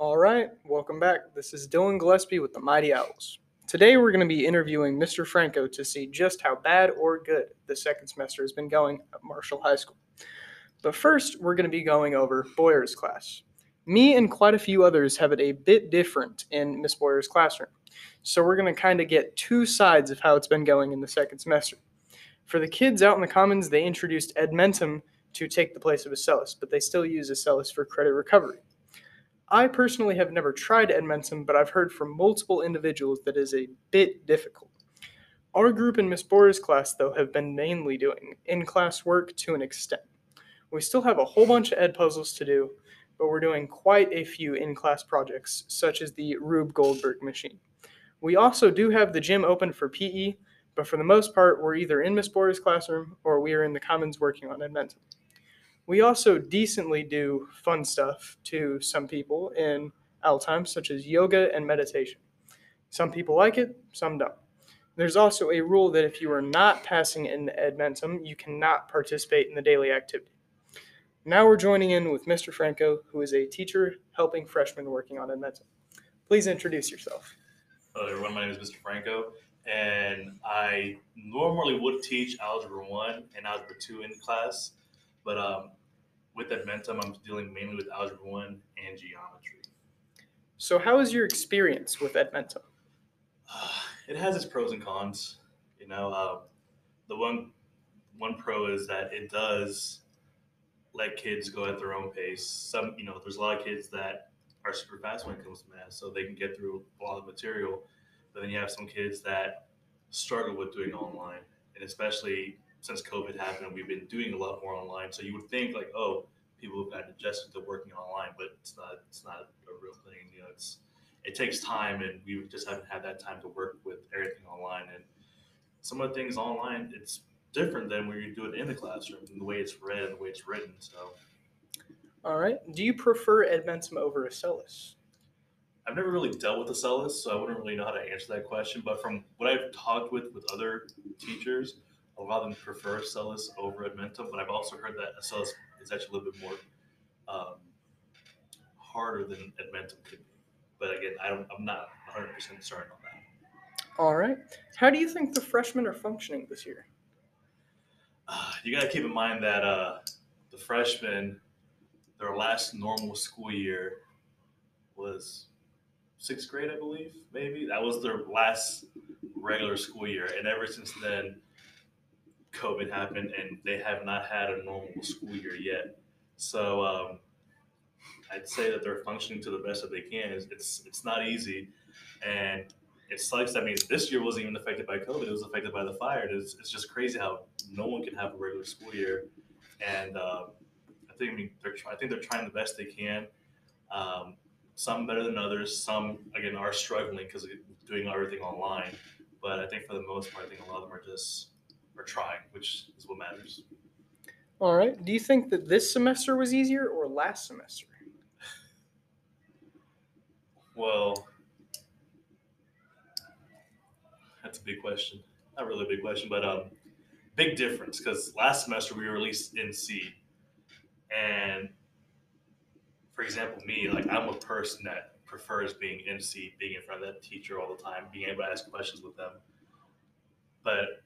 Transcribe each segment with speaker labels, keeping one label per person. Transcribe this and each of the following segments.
Speaker 1: All right, welcome back. This is Dylan Gillespie with the Mighty Owls. Today we're going to be interviewing Mr. Franco to see just how bad or good the second semester has been going at Marshall High School. But first, we're going to be going over Boyer's class. Me and quite a few others have it a bit different in Miss Boyer's classroom. So we're going to kind of get two sides of how it's been going in the second semester. For the kids out in the commons, they introduced Edmentum to take the place of Acellus, but they still use Acellus for credit recovery. I personally have never tried Edmentum, but I've heard from multiple individuals that it is a bit difficult. Our group in Miss Boyer's class, though, have been mainly doing in class work to an extent. We still have a whole bunch of Edpuzzles to do, but we're doing quite a few in class projects, such as the Rube Goldberg machine. We also do have the gym open for PE, but for the most part, we're either in Miss Boyer's classroom or we are in the Commons working on Edmentum. We also decently do fun stuff to some people in time, such as yoga and meditation. Some people like it, some don't. There's also a rule that if you are not passing in the Edmentum, you cannot participate in the daily activity. Now we're joining in with Mr. Franco, who is a teacher helping freshmen working on Edmentum. Please introduce yourself.
Speaker 2: Hello, everyone. My name is Mr. Franco, and I normally would teach Algebra 1 and Algebra 2 in class, but um, with Edmentum, I'm dealing mainly with Algebra 1 and geometry.
Speaker 1: So, how is your experience with Edmentum?
Speaker 2: it has its pros and cons. You know, uh, the one one pro is that it does let kids go at their own pace. Some, you know, there's a lot of kids that are super fast when it comes to math, so they can get through a lot of material. But then you have some kids that struggle with doing online, and especially since COVID happened, we've been doing a lot more online. So you would think like, oh, people have gotten adjusted to working online, but it's not. It's not a real thing. You know, it's it takes time, and we just haven't had that time to work with everything online. And some of the things online, it's different than when you do it in the classroom, and the way it's read and the way it's written. So.
Speaker 1: All right. Do you prefer Edmentum over Acellus?
Speaker 2: I've never really dealt with Acellus, so I wouldn't really know how to answer that question. But from what I've talked with with other teachers, a lot of them prefer Acellus over Edmentum. But I've also heard that Acellus is actually a little bit more um, harder than Edmentum could be. But again, I don't, I'm not 100% certain on that.
Speaker 1: All right. How do you think the freshmen are functioning this year?
Speaker 2: Uh, you got to keep in mind that uh, the freshmen their last normal school year was sixth grade, I believe, maybe. That was their last regular school year. And ever since then, COVID happened and they have not had a normal school year yet. So um, I'd say that they're functioning to the best that they can. It's, it's, it's not easy. And it sucks. I mean, this year wasn't even affected by COVID. It was affected by the fire. It's, it's just crazy how no one can have a regular school year. And um, think I mean they're I think they're trying the best they can. Um, some better than others. Some again are struggling because of doing everything online. But I think for the most part, I think a lot of them are just are trying, which is what matters.
Speaker 1: All right. Do you think that this semester was easier or last semester?
Speaker 2: Well, that's a big question. Not really a big question, but um, big difference because last semester we were released in C, and for example, me, like I'm a person that prefers being in seat, being in front of that teacher all the time, being able to ask questions with them. But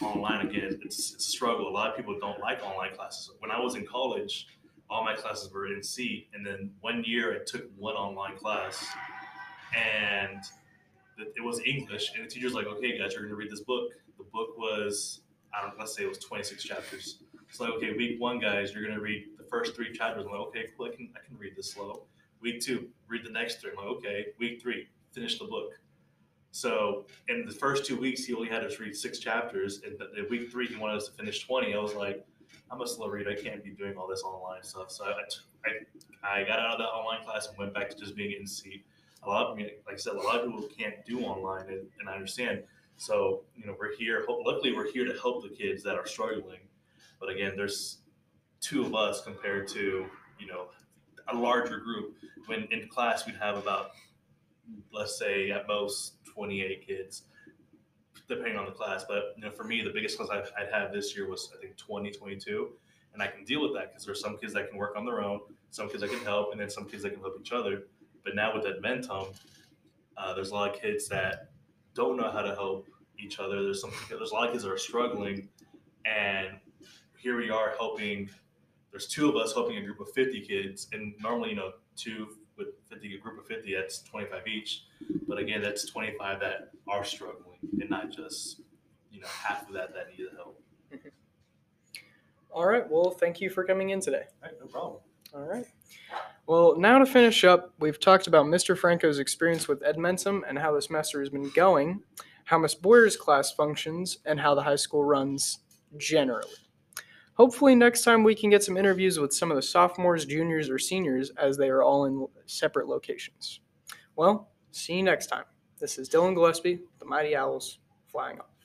Speaker 2: online again, it's, it's a struggle. A lot of people don't like online classes. When I was in college, all my classes were in seat, and then one year I took one online class, and it was English, and the teacher's like, "Okay, guys, you're going to read this book." The book was, I don't, let's say it was 26 chapters it's like, okay, week one, guys, you're gonna read the first three chapters. I'm like, okay, cool, I can I can read this slow. Week two, read the next three. I'm like, okay. Week three, finish the book. So in the first two weeks, he only had us read six chapters, and the, week three, he wanted us to finish twenty. I was like, I'm a slow reader. I can't be doing all this online stuff. So I, I, I got out of that online class and went back to just being in seat. A lot of, me like I said, a lot of people can't do online, and, and I understand. So you know, we're here. Luckily, we're here to help the kids that are struggling but again, there's two of us compared to you know a larger group. When in class we'd have about let's say at most 28 kids, depending on the class. But you know, for me, the biggest class I've, I'd have this year was I think 20, 22, and I can deal with that because there's some kids that can work on their own, some kids that can help, and then some kids that can help each other. But now with Edmentum, uh, there's a lot of kids that don't know how to help each other. There's some there's a lot of kids that are struggling, and here we are helping. There's two of us helping a group of 50 kids, and normally you know two with 50 a group of 50 that's 25 each. But again, that's 25 that are struggling, and not just you know half of that that need help.
Speaker 1: All right. Well, thank you for coming in today.
Speaker 2: All right, no problem.
Speaker 1: All right. Well, now to finish up, we've talked about Mr. Franco's experience with Edmentum and how the semester has been going, how Miss Boyer's class functions, and how the high school runs generally. Hopefully, next time we can get some interviews with some of the sophomores, juniors, or seniors as they are all in separate locations. Well, see you next time. This is Dylan Gillespie, the Mighty Owls, flying off.